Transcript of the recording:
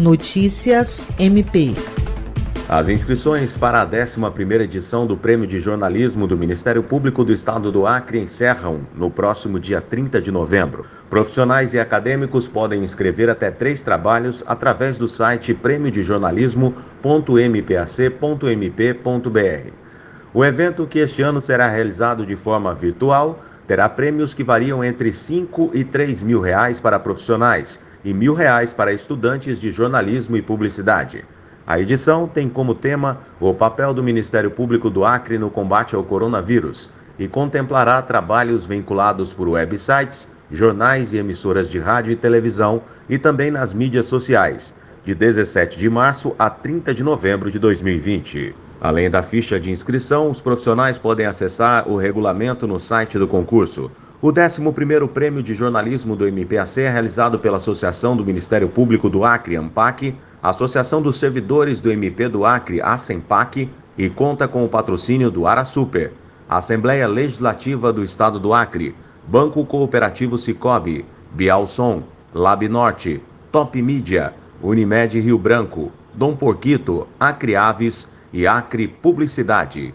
Notícias MP. As inscrições para a 11ª edição do Prêmio de Jornalismo do Ministério Público do Estado do Acre encerram no próximo dia 30 de novembro. Profissionais e acadêmicos podem inscrever até três trabalhos através do site prêmiodejornalismo.mpac.mp.br. O evento, que este ano será realizado de forma virtual, terá prêmios que variam entre 5 e 3 mil reais para profissionais e mil reais para estudantes de jornalismo e publicidade. A edição tem como tema o papel do Ministério Público do Acre no combate ao coronavírus e contemplará trabalhos vinculados por websites, jornais e emissoras de rádio e televisão e também nas mídias sociais, de 17 de março a 30 de novembro de 2020. Além da ficha de inscrição, os profissionais podem acessar o regulamento no site do concurso. O 11º Prêmio de Jornalismo do MPAC é realizado pela Associação do Ministério Público do Acre, AMPAC, Associação dos Servidores do MP do Acre, ASEMPAC, e conta com o patrocínio do Arasuper, Assembleia Legislativa do Estado do Acre, Banco Cooperativo Cicobi, Bialson, Lab Norte, Top Mídia, Unimed Rio Branco, Dom Porquito, Acre Aves e Acre Publicidade.